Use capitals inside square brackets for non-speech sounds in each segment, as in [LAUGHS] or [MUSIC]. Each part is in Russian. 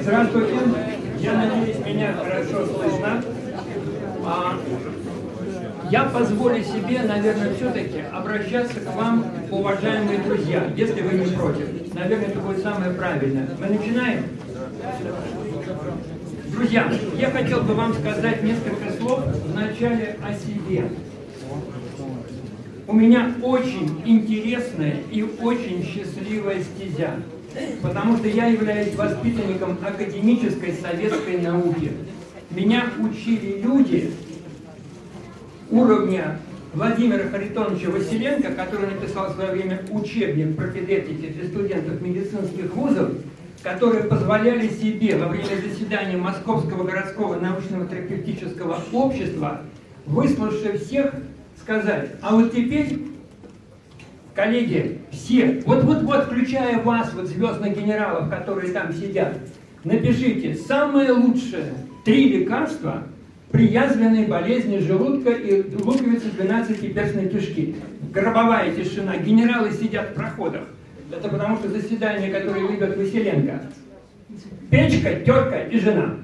Здравствуйте. Я надеюсь, меня хорошо слышно. А, я позволю себе, наверное, все-таки обращаться к вам, уважаемые друзья, если вы не против. Наверное, это будет самое правильное. Мы начинаем? Друзья, я хотел бы вам сказать несколько слов вначале о себе. У меня очень интересная и очень счастливая стезя, потому что я являюсь воспитанником академической советской науки. Меня учили люди уровня Владимира Харитоновича Василенко, который написал в свое время учебник про педетики для студентов медицинских вузов, которые позволяли себе во время заседания Московского городского научного терапевтического общества, выслушав всех, сказать, а вот теперь, коллеги, все, вот-вот-вот, включая вас, вот звездных генералов, которые там сидят, напишите самое лучшее три лекарства при язвенной болезни желудка и луковицы 12-перстной кишки. Гробовая тишина, генералы сидят в проходах. Это потому что заседание, которое ведет Василенко. Печка, терка и жена.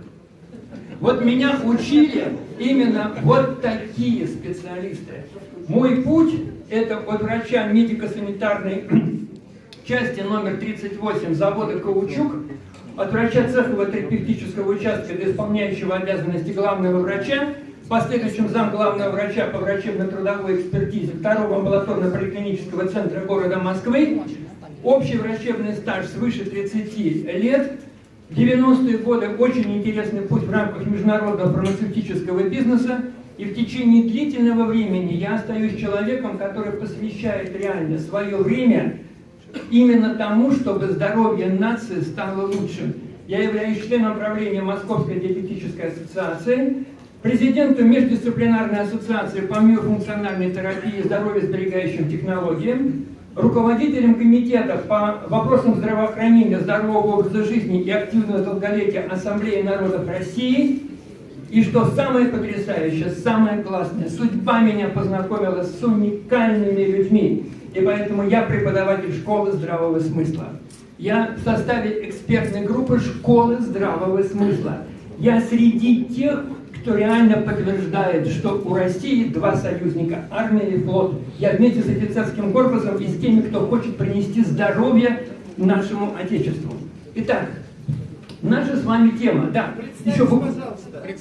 Вот меня учили именно вот такие специалисты. Мой путь – это от врача медико-санитарной [CLEARS THROAT] части номер 38 завода «Каучук», от врача цехового терапевтического участка до исполняющего обязанности главного врача, последующем зам главного врача по врачебно-трудовой экспертизе второго амбулаторно-поликлинического центра города Москвы, общий врачебный стаж свыше 30 лет, в 90-е годы очень интересный путь в рамках международного фармацевтического бизнеса, и в течение длительного времени я остаюсь человеком, который посвящает реально свое время именно тому, чтобы здоровье нации стало лучшим. Я являюсь членом правления Московской диабетической ассоциации, президентом Междисциплинарной ассоциации по миофункциональной терапии и здоровья сберегающим технологиям, руководителем комитета по вопросам здравоохранения, здорового образа жизни и активного долголетия Ассамблеи народов России. И что самое потрясающее, самое классное, судьба меня познакомила с уникальными людьми. И поэтому я преподаватель школы здравого смысла. Я в составе экспертной группы школы здравого смысла. Я среди тех, кто реально подтверждает, что у России два союзника – армия и флот. Я вместе с офицерским корпусом и с теми, кто хочет принести здоровье нашему Отечеству. Итак, наша с вами тема. Да, еще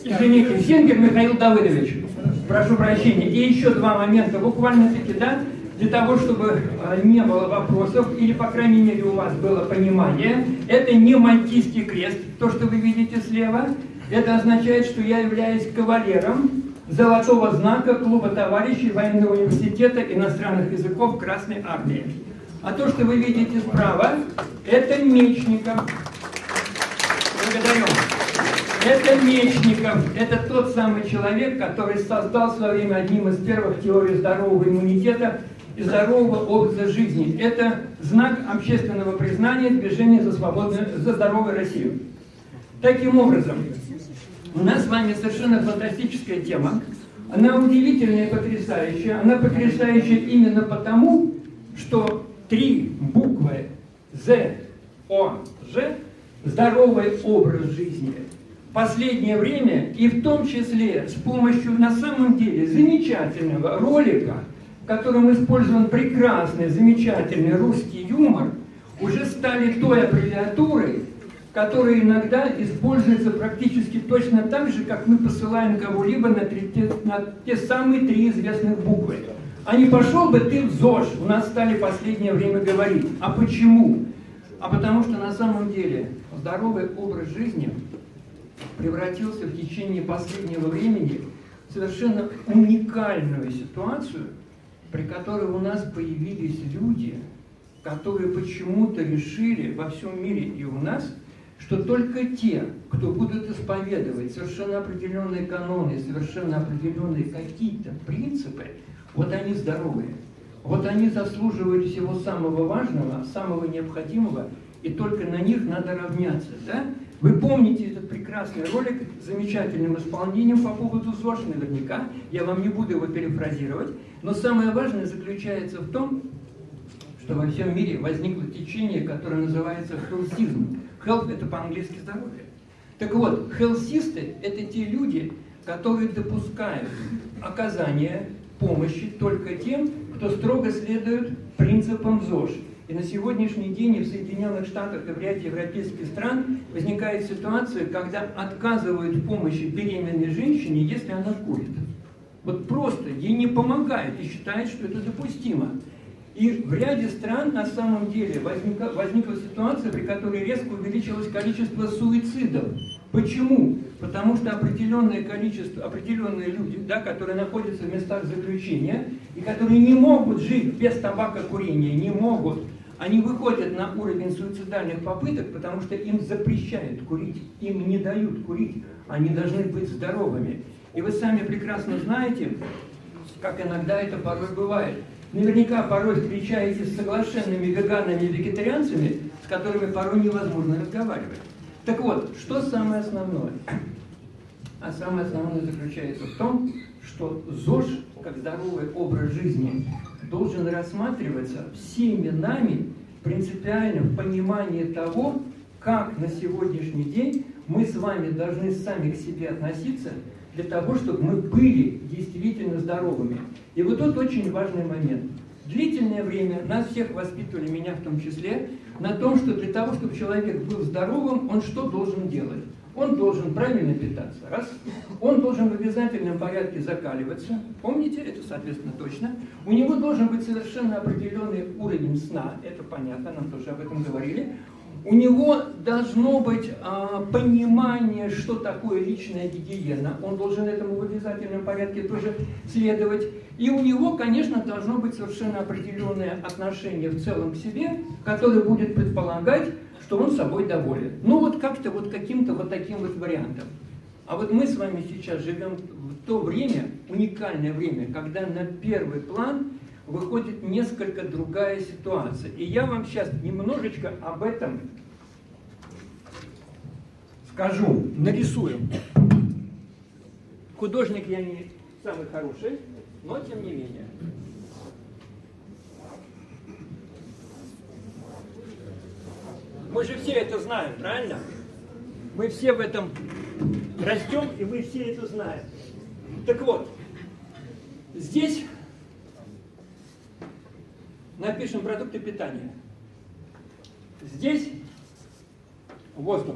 Извините, Сенгер Михаил Давыдович. Прошу прощения. И еще два момента. Буквально-таки, да, для того, чтобы а, не было вопросов, или, по крайней мере, у вас было понимание, это не мальтийский крест, то, что вы видите слева, это означает, что я являюсь кавалером золотого знака клуба товарищей военного университета иностранных языков Красной Армии. А то, что вы видите справа, это Мечников. Благодарю. Это Мечников. Это тот самый человек, который создал в свое время одним из первых теорий здорового иммунитета и здорового образа жизни. Это знак общественного признания движения за, свободную, за здоровую Россию. Таким образом, у нас с вами совершенно фантастическая тема. Она удивительная и потрясающая. Она потрясающая именно потому, что три буквы З, О, Ж – здоровый образ жизни. Последнее время, и в том числе с помощью на самом деле замечательного ролика – в котором использован прекрасный, замечательный русский юмор, уже стали той аббревиатурой, которая иногда используется практически точно так же, как мы посылаем кого-либо на, на те самые три известных буквы. А не пошел бы ты в ЗОЖ, у нас стали в последнее время говорить. А почему? А потому что на самом деле здоровый образ жизни превратился в течение последнего времени в совершенно уникальную ситуацию – при которой у нас появились люди, которые почему-то решили во всем мире и у нас, что только те, кто будут исповедовать совершенно определенные каноны, совершенно определенные какие-то принципы, вот они здоровые. Вот они заслуживают всего самого важного, самого необходимого, и только на них надо равняться. Да? Вы помните этот прекрасный ролик с замечательным исполнением по поводу ЗОЖ наверняка. Я вам не буду его перефразировать. Но самое важное заключается в том, что во всем мире возникло течение, которое называется хелсизм. Health – это по-английски здоровье. Так вот, хелсисты – это те люди, которые допускают оказание помощи только тем, кто строго следует принципам ЗОЖ. И на сегодняшний день и в Соединенных Штатах и в ряде европейских стран возникает ситуация, когда отказывают в помощи беременной женщине, если она курит. Вот просто ей не помогают и считают, что это допустимо. И в ряде стран на самом деле возникла, возникла ситуация, при которой резко увеличилось количество суицидов. Почему? Потому что определенное количество, определенные люди, да, которые находятся в местах заключения и которые не могут жить без табакокурения, не могут, они выходят на уровень суицидальных попыток, потому что им запрещают курить, им не дают курить, они должны быть здоровыми. И вы сами прекрасно знаете, как иногда это порой бывает. Наверняка порой встречаетесь с соглашенными веганами и вегетарианцами, с которыми порой невозможно разговаривать. Так вот, что самое основное? А самое основное заключается в том, что ЗОЖ, как здоровый образ жизни, должен рассматриваться всеми нами принципиально в понимании того, как на сегодняшний день мы с вами должны сами к себе относиться для того, чтобы мы были действительно здоровыми. И вот тут очень важный момент. Длительное время нас всех воспитывали, меня в том числе, на том, что для того, чтобы человек был здоровым, он что должен делать? Он должен правильно питаться, раз. Он должен в обязательном порядке закаливаться. Помните, это соответственно точно. У него должен быть совершенно определенный уровень сна, это понятно, нам тоже об этом говорили у него должно быть а, понимание, что такое личная гигиена. Он должен этому в обязательном порядке тоже следовать. И у него, конечно, должно быть совершенно определенное отношение в целом к себе, которое будет предполагать, что он собой доволен. Ну вот как-то вот каким-то вот таким вот вариантом. А вот мы с вами сейчас живем в то время, уникальное время, когда на первый план выходит несколько другая ситуация. И я вам сейчас немножечко об этом скажу, нарисую. Художник я не самый хороший, но тем не менее. Мы же все это знаем, правильно? Мы все в этом растем, и вы все это знаете. Так вот, здесь напишем продукты питания. Здесь воздух.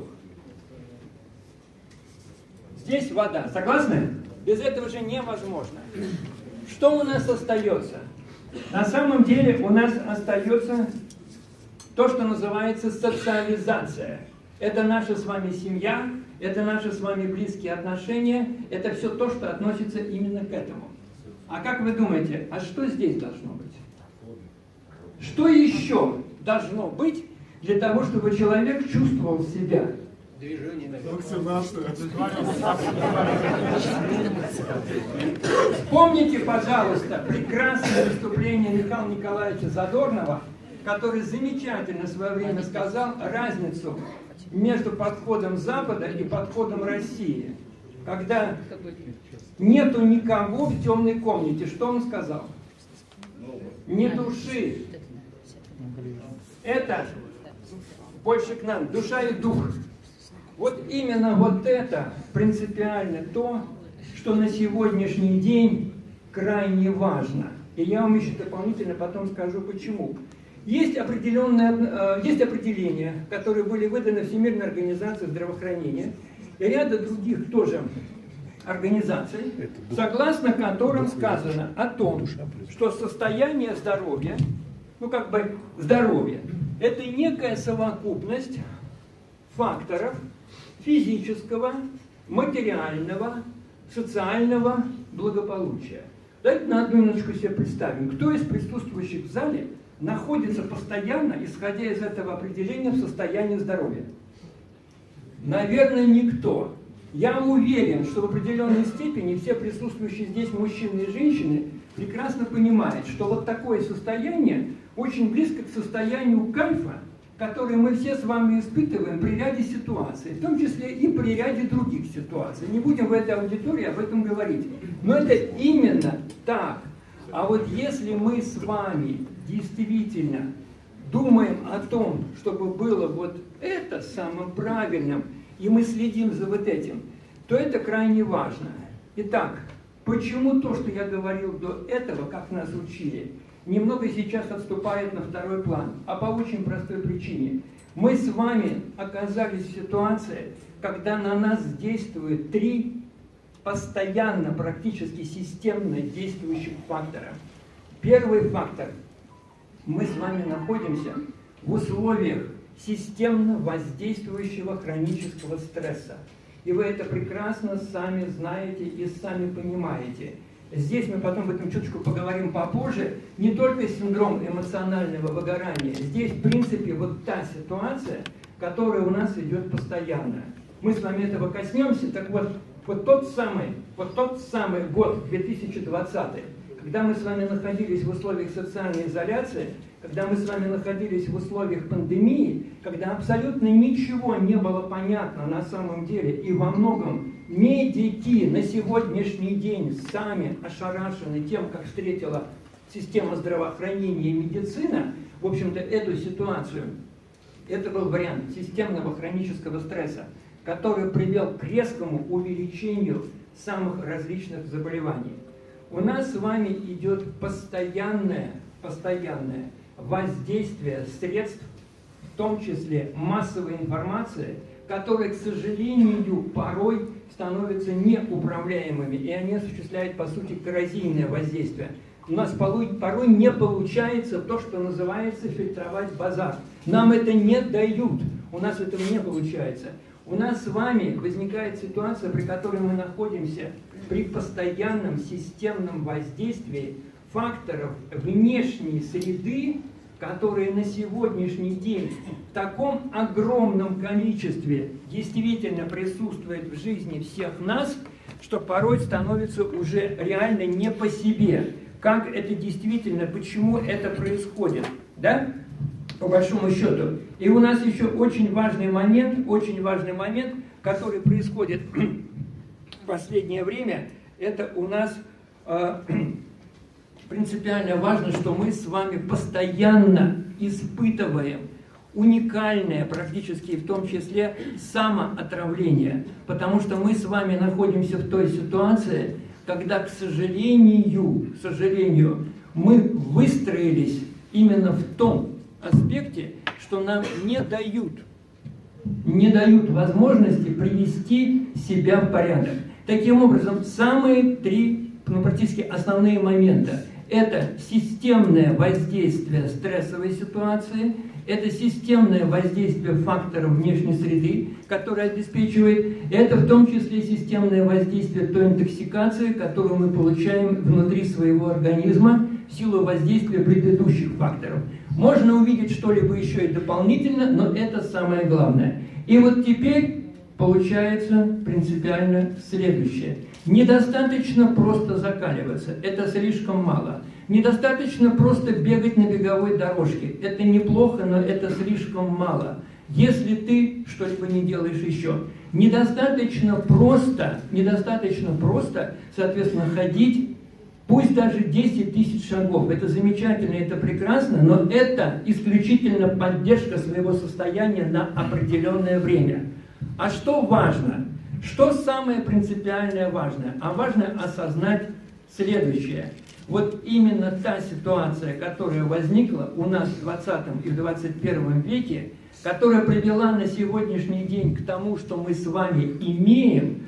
Здесь вода. Согласны? Без этого же невозможно. Что у нас остается? На самом деле у нас остается то, что называется социализация. Это наша с вами семья, это наши с вами близкие отношения, это все то, что относится именно к этому. А как вы думаете, а что здесь должно быть? Что еще должно быть для того, чтобы человек чувствовал себя? Движение, [LAUGHS] Вспомните, пожалуйста, прекрасное выступление Михаила Николаевича Задорнова, который замечательно в свое время сказал разницу между подходом Запада и подходом России. Когда нету никого в темной комнате, что он сказал? Не души, это больше к нам, душа и дух. Вот именно вот это принципиально то, что на сегодняшний день крайне важно. И я вам еще дополнительно потом скажу почему. Есть, определенное, э, есть определения, которые были выданы Всемирной организацией здравоохранения и ряда других тоже организаций, согласно которым сказано о том, что состояние здоровья ну как бы здоровье. Это некая совокупность факторов физического, материального, социального благополучия. Давайте на одну минуточку себе представим, кто из присутствующих в зале находится постоянно, исходя из этого определения, в состоянии здоровья? Наверное, никто. Я уверен, что в определенной степени все присутствующие здесь мужчины и женщины прекрасно понимают, что вот такое состояние очень близко к состоянию кайфа, который мы все с вами испытываем при ряде ситуаций, в том числе и при ряде других ситуаций. Не будем в этой аудитории об этом говорить. Но это именно так. А вот если мы с вами действительно думаем о том, чтобы было вот это самым правильным, и мы следим за вот этим, то это крайне важно. Итак, почему то, что я говорил до этого, как нас учили, немного сейчас отступает на второй план? А по очень простой причине. Мы с вами оказались в ситуации, когда на нас действуют три постоянно, практически системно действующих фактора. Первый фактор. Мы с вами находимся в условиях системно воздействующего хронического стресса. И вы это прекрасно сами знаете и сами понимаете. Здесь мы потом об этом чуточку поговорим попозже. Не только синдром эмоционального выгорания. Здесь, в принципе, вот та ситуация, которая у нас идет постоянно. Мы с вами этого коснемся. Так вот, вот тот самый, вот тот самый год, 2020, когда мы с вами находились в условиях социальной изоляции, когда мы с вами находились в условиях пандемии, когда абсолютно ничего не было понятно на самом деле, и во многом медики на сегодняшний день сами ошарашены тем, как встретила система здравоохранения и медицина, в общем-то, эту ситуацию, это был вариант системного хронического стресса, который привел к резкому увеличению самых различных заболеваний. У нас с вами идет постоянное, постоянное воздействие средств, в том числе массовой информации, которые, к сожалению, порой становятся неуправляемыми, и они осуществляют, по сути, коррозийное воздействие. У нас порой, не получается то, что называется фильтровать базар. Нам это не дают, у нас этого не получается. У нас с вами возникает ситуация, при которой мы находимся при постоянном системном воздействии факторов внешней среды, которые на сегодняшний день в таком огромном количестве действительно присутствуют в жизни всех нас, что порой становится уже реально не по себе. Как это действительно, почему это происходит, да? По большому счету. И у нас еще очень важный момент, очень важный момент, который происходит [CLEARS THROAT] в последнее время, это у нас э, [CLEARS THROAT] принципиально важно, что мы с вами постоянно испытываем уникальное, практически в том числе, самоотравление. Потому что мы с вами находимся в той ситуации, когда, к сожалению, к сожалению, мы выстроились именно в том аспекте, что нам не дают, не дают возможности привести себя в порядок. Таким образом, самые три, ну, практически основные момента – это системное воздействие стрессовой ситуации, это системное воздействие факторов внешней среды, которое обеспечивает, это в том числе системное воздействие той интоксикации, которую мы получаем внутри своего организма в силу воздействия предыдущих факторов. Можно увидеть что-либо еще и дополнительно, но это самое главное. И вот теперь получается принципиально следующее – Недостаточно просто закаливаться, это слишком мало. Недостаточно просто бегать на беговой дорожке, это неплохо, но это слишком мало. Если ты что-либо не делаешь еще, недостаточно просто, недостаточно просто, соответственно, ходить, пусть даже 10 тысяч шагов. Это замечательно, это прекрасно, но это исключительно поддержка своего состояния на определенное время. А что важно? Что самое принципиальное важное? А важно осознать следующее. Вот именно та ситуация, которая возникла у нас в 20 и в 21 веке, которая привела на сегодняшний день к тому, что мы с вами имеем,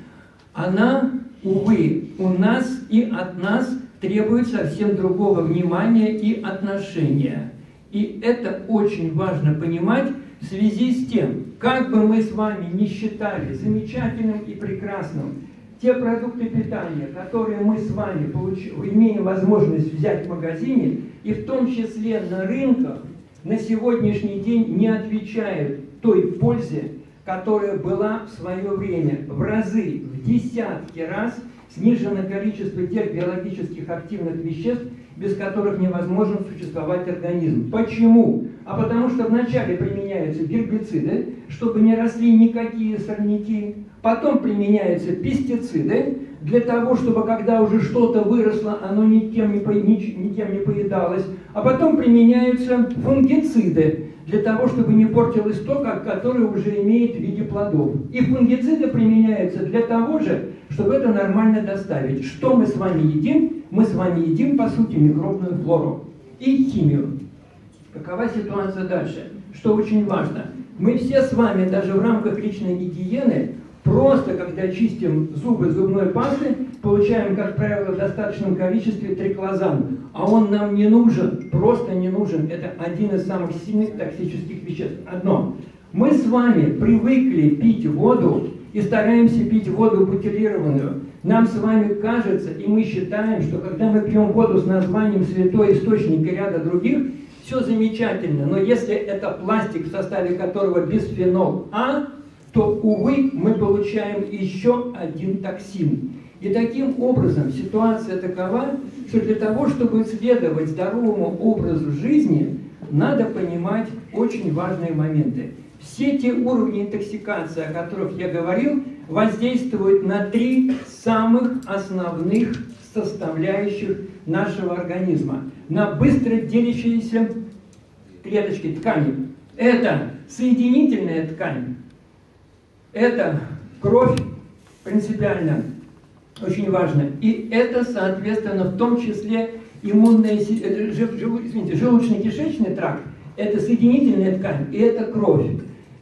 она, увы, у нас и от нас требует совсем другого внимания и отношения. И это очень важно понимать в связи с тем, как бы мы с вами не считали замечательным и прекрасным те продукты питания, которые мы с вами получ... имеем возможность взять в магазине, и в том числе на рынках, на сегодняшний день не отвечают той пользе, которая была в свое время в разы, в десятки раз снижено количество тех биологических активных веществ, без которых невозможен существовать организм. Почему? А потому что вначале применяются гербициды, чтобы не росли никакие сорняки, потом применяются пестициды для того, чтобы когда уже что-то выросло, оно никем не, по, ни, никем не поедалось. А потом применяются фунгициды для того, чтобы не портилось то, которое уже имеет в виде плодов. И фунгициды применяются для того же, чтобы это нормально доставить. Что мы с вами едим? Мы с вами едим, по сути, микробную флору и химию. Какова ситуация дальше? Что очень важно. Мы все с вами даже в рамках личной гигиены Просто, когда чистим зубы зубной пастой, получаем, как правило, в достаточном количестве триклозан. А он нам не нужен, просто не нужен. Это один из самых сильных токсических веществ. Одно. Мы с вами привыкли пить воду и стараемся пить воду бутилированную. Нам с вами кажется, и мы считаем, что когда мы пьем воду с названием «Святой источник» и ряда других, все замечательно. Но если это пластик, в составе которого бисфенол А, то, увы, мы получаем еще один токсин. И таким образом ситуация такова, что для того, чтобы следовать здоровому образу жизни, надо понимать очень важные моменты. Все те уровни интоксикации, о которых я говорил, воздействуют на три самых основных составляющих нашего организма. На быстро делящиеся клеточки ткани. Это соединительная ткань, это кровь принципиально очень важно. И это, соответственно, в том числе иммунная, э, жив, жив, извините, желудочно-кишечный тракт, это соединительная ткань, и это кровь.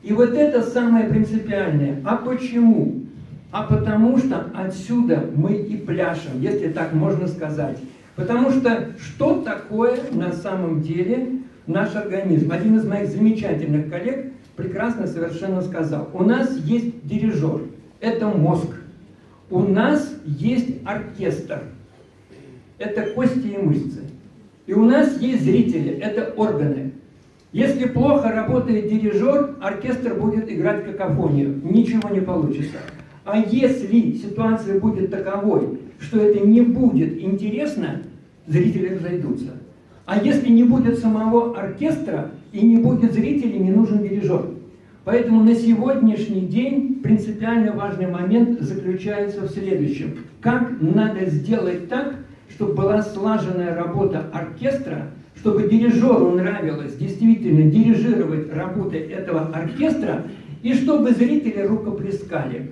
И вот это самое принципиальное. А почему? А потому что отсюда мы и пляшем, если так можно сказать. Потому что что такое на самом деле наш организм? Один из моих замечательных коллег прекрасно совершенно сказал. У нас есть дирижер, это мозг. У нас есть оркестр, это кости и мышцы. И у нас есть зрители, это органы. Если плохо работает дирижер, оркестр будет играть какофонию, ничего не получится. А если ситуация будет таковой, что это не будет интересно, зрители разойдутся. А если не будет самого оркестра и не будет зрителей, не нужен дирижер. Поэтому на сегодняшний день принципиально важный момент заключается в следующем. Как надо сделать так, чтобы была слаженная работа оркестра, чтобы дирижеру нравилось действительно дирижировать работы этого оркестра, и чтобы зрители рукоплескали.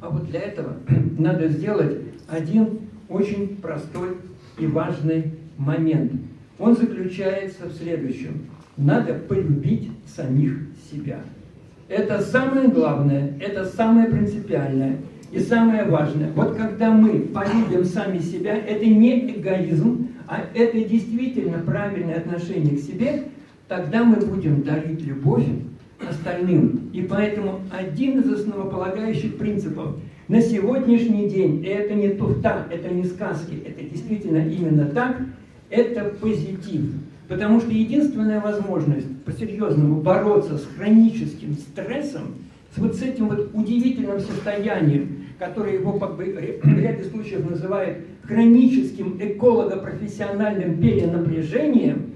А вот для этого [CLEARS THROAT] надо сделать один очень простой и важный момент – он заключается в следующем. Надо полюбить самих себя. Это самое главное, это самое принципиальное и самое важное. Вот когда мы полюбим сами себя, это не эгоизм, а это действительно правильное отношение к себе, тогда мы будем дарить любовь остальным. И поэтому один из основополагающих принципов на сегодняшний день, это не туфта, это не сказки, это действительно именно так – это позитив. Потому что единственная возможность по-серьезному бороться с хроническим стрессом, с вот с этим вот удивительным состоянием, которое его как бы, в ряде случаев называют хроническим эколого-профессиональным перенапряжением,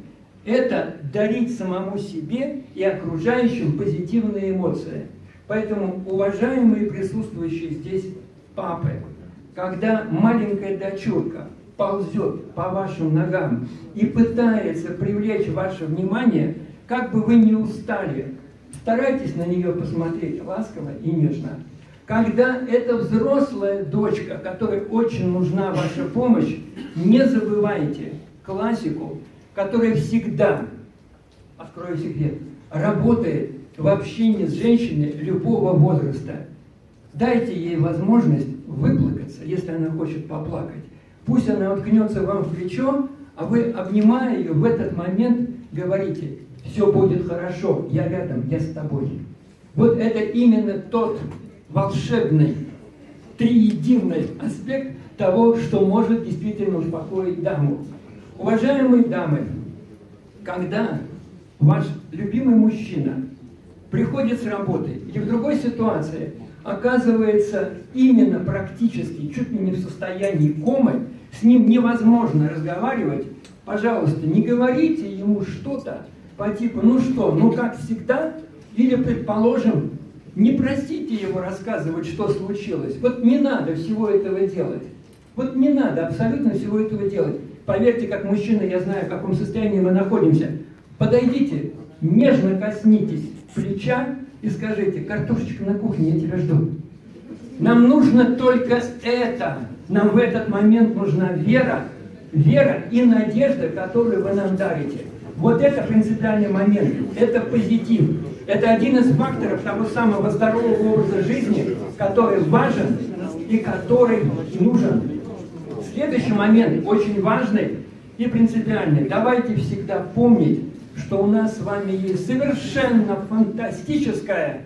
это дарить самому себе и окружающим позитивные эмоции. Поэтому, уважаемые присутствующие здесь папы, когда маленькая дочурка ползет по вашим ногам и пытается привлечь ваше внимание, как бы вы ни устали, старайтесь на нее посмотреть ласково и нежно. Когда это взрослая дочка, которой очень нужна ваша помощь, не забывайте классику, которая всегда, открою секрет, работает в общении с женщиной любого возраста. Дайте ей возможность выплакаться, если она хочет поплакать. Пусть она уткнется вам в плечо, а вы, обнимая ее, в этот момент говорите, все будет хорошо, я рядом, я с тобой. Вот это именно тот волшебный, триединый аспект того, что может действительно успокоить даму. Уважаемые дамы, когда ваш любимый мужчина приходит с работы или в другой ситуации, оказывается именно практически чуть ли не в состоянии комы, с ним невозможно разговаривать, пожалуйста, не говорите ему что-то по типу, ну что, ну как всегда, или, предположим, Не просите его рассказывать, что случилось. Вот не надо всего этого делать. Вот не надо абсолютно всего этого делать. Поверьте, как мужчина, я знаю, в каком состоянии мы находимся. Подойдите, нежно коснитесь плеча и скажите, картошечка на кухне, я тебя жду. Нам нужно только это. Нам в этот момент нужна вера, вера и надежда, которую вы нам дарите. Вот это принципиальный момент, это позитив. Это один из факторов того самого здорового образа жизни, который важен и который нужен. Следующий момент, очень важный и принципиальный. Давайте всегда помнить, что у нас с вами есть совершенно фантастическая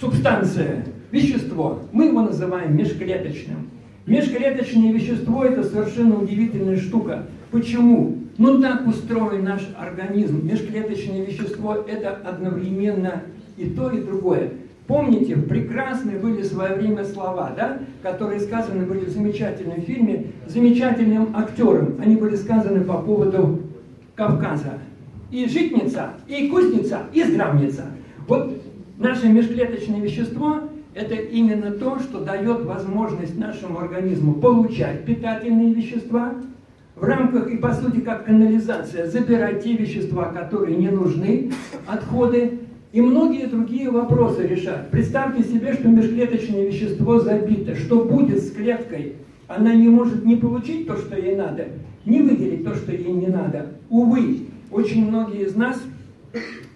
субстанция, вещество. Мы его называем межклеточным. Межклеточное вещество – это совершенно удивительная штука. Почему? Ну так устроен наш организм. Межклеточное вещество – это одновременно и то, и другое. Помните, прекрасные были в свое время слова, да, которые сказаны были в замечательном фильме замечательным актером. Они были сказаны по поводу Кавказа. И житница, и кузница, и здравница. Вот наше межклеточное вещество – это именно то, что дает возможность нашему организму получать питательные вещества – в рамках и по сути как канализация забирать те вещества, которые не нужны, отходы, и многие другие вопросы решать. Представьте себе, что межклеточное вещество забито. Что будет с клеткой? Она не может не получить то, что ей надо, не выделить то, что ей не надо. Увы, очень многие из нас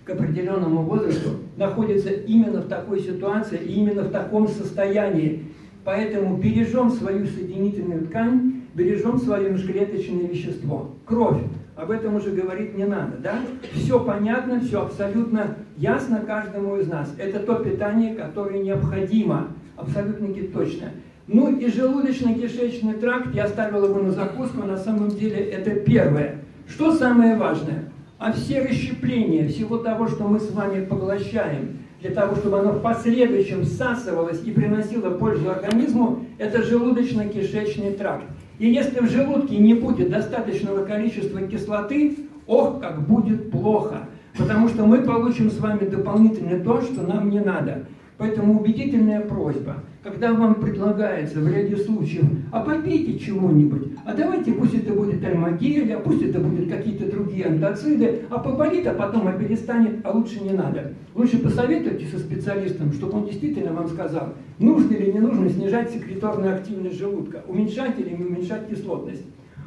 к определенному возрасту находятся именно в такой ситуации именно в таком состоянии. Поэтому бережем свою соединительную ткань, бережем свое межклеточное вещество. Кровь. Об этом уже говорить не надо, да? Все понятно, все абсолютно ясно каждому из нас. Это то питание, которое необходимо, абсолютно точно. Ну и желудочно-кишечный тракт, я ставил его на закуску, на самом деле это первое. Что самое важное? А все расщепления всего того, что мы с вами поглощаем, для того, чтобы оно в последующем всасывалось и приносило пользу организму, это желудочно-кишечный тракт. И если в желудке не будет достаточного количества кислоты, ох, как будет плохо. Потому что мы получим с вами дополнительно то, что нам не надо. Поэтому убедительная просьба, когда вам предлагается в ряде случаев, а попейте чего-нибудь, а давайте пусть это будет альмагель, а пусть это будут какие-то другие антоциды, а поболит, а потом а перестанет, а лучше не надо. Лучше посоветуйте со специалистом, чтобы он действительно вам сказал, нужно или не нужно снижать секреторную активность желудка, уменьшать или не уменьшать кислотность.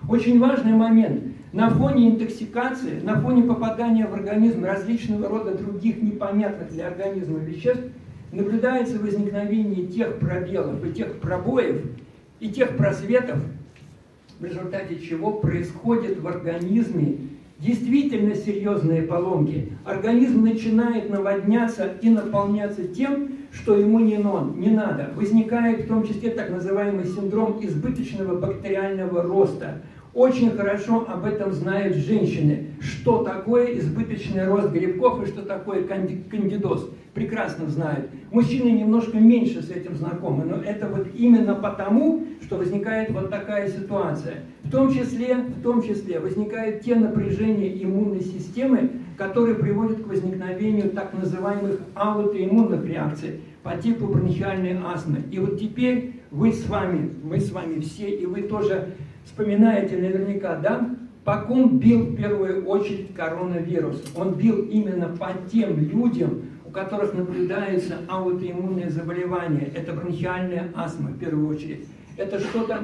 Очень важный момент. На фоне интоксикации, на фоне попадания в организм различного рода других непонятных для организма веществ, наблюдается возникновение тех пробелов и тех пробоев и тех просветов, в результате чего происходят в организме действительно серьезные поломки. Организм начинает наводняться и наполняться тем, что ему не, нон, не надо. Возникает в том числе так называемый синдром избыточного бактериального роста – очень хорошо об этом знают женщины, что такое избыточный рост грибков и что такое кандидоз. Прекрасно знают. Мужчины немножко меньше с этим знакомы, но это вот именно потому, что возникает вот такая ситуация. В том числе, в том числе возникают те напряжения иммунной системы, которые приводят к возникновению так называемых аутоиммунных реакций по типу бронхиальной астмы. И вот теперь вы с вами, мы с вами все, и вы тоже вспоминаете наверняка, да, по ком бил в первую очередь коронавирус. Он бил именно по тем людям, которых наблюдается аутоиммунное заболевание. Это бронхиальная астма в первую очередь. Это что-то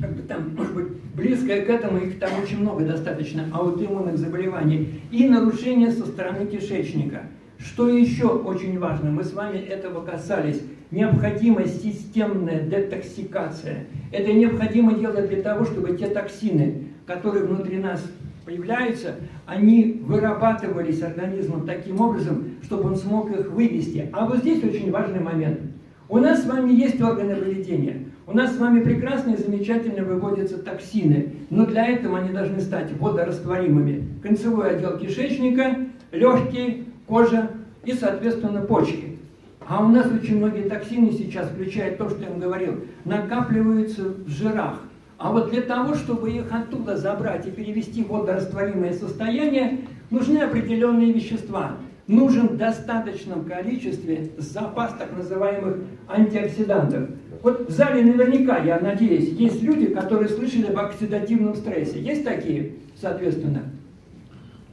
как бы там, может быть, близкое к этому, их там очень много достаточно, аутоиммунных заболеваний, и нарушения со стороны кишечника. Что еще очень важно, мы с вами этого касались, необходима системная детоксикация. Это необходимо делать для того, чтобы те токсины, которые внутри нас появляются, они вырабатывались организмом таким образом, чтобы он смог их вывести. А вот здесь очень важный момент. У нас с вами есть органы выведения. У нас с вами прекрасно и замечательно выводятся токсины, но для этого они должны стать водорастворимыми. Концевой отдел кишечника, легкие, кожа и, соответственно, почки. А у нас очень многие токсины сейчас, включая то, что я вам говорил, накапливаются в жирах. А вот для того, чтобы их оттуда забрать и перевести в водорастворимое состояние, нужны определенные вещества. нужен в достаточном количестве запас так называемых антиоксидантов. Вот в зале наверняка, я надеюсь, есть люди, которые слышали об оксидативном стрессе. Есть такие, соответственно?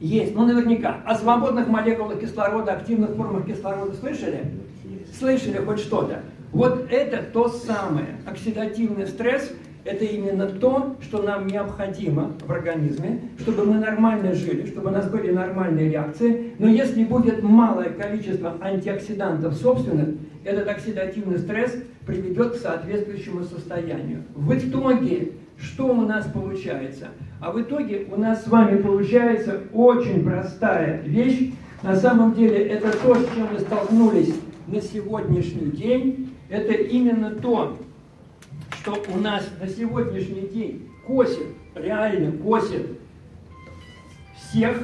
Есть, ну наверняка. О свободных молекулах кислорода, активных формах кислорода слышали? Слышали хоть что-то? Вот это то самое. Оксидативный стресс – это именно то, что нам необходимо в организме, чтобы мы нормально жили, чтобы у нас были нормальные реакции. Но если будет малое количество антиоксидантов собственных, этот оксидативный стресс приведет к соответствующему состоянию. В итоге, что у нас получается? А в итоге у нас с вами получается очень простая вещь. На самом деле это то, с чем мы столкнулись на сегодняшний день. Это именно то, что у нас на сегодняшний день косит, реально косит всех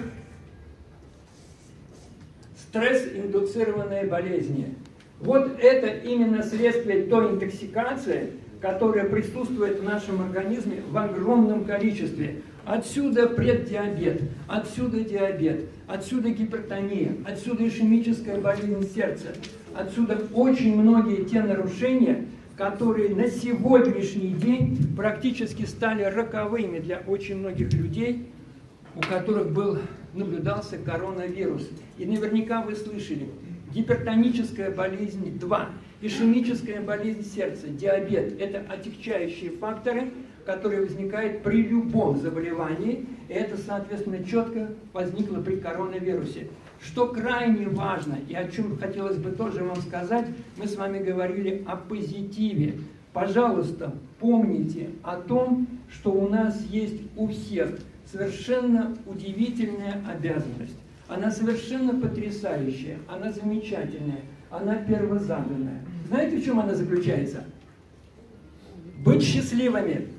стресс-индуцированные болезни. Вот это именно следствие той интоксикации, которая присутствует в нашем организме в огромном количестве. Отсюда преддиабет, отсюда диабет, отсюда гипертония, отсюда ишемическая болезнь сердца, отсюда очень многие те нарушения, которые на сегодняшний день практически стали роковыми для очень многих людей, у которых был, наблюдался коронавирус. И наверняка вы слышали, гипертоническая болезнь 2, ишемическая болезнь сердца, диабет – это отягчающие факторы, которые возникают при любом заболевании, и это, соответственно, четко возникло при коронавирусе. Что крайне важно, и о чем хотелось бы тоже вам сказать, мы с вами говорили о позитиве. Пожалуйста, помните о том, что у нас есть у всех совершенно удивительная обязанность. Она совершенно потрясающая, она замечательная, она первозаданная. Знаете, в чем она заключается? Быть счастливыми.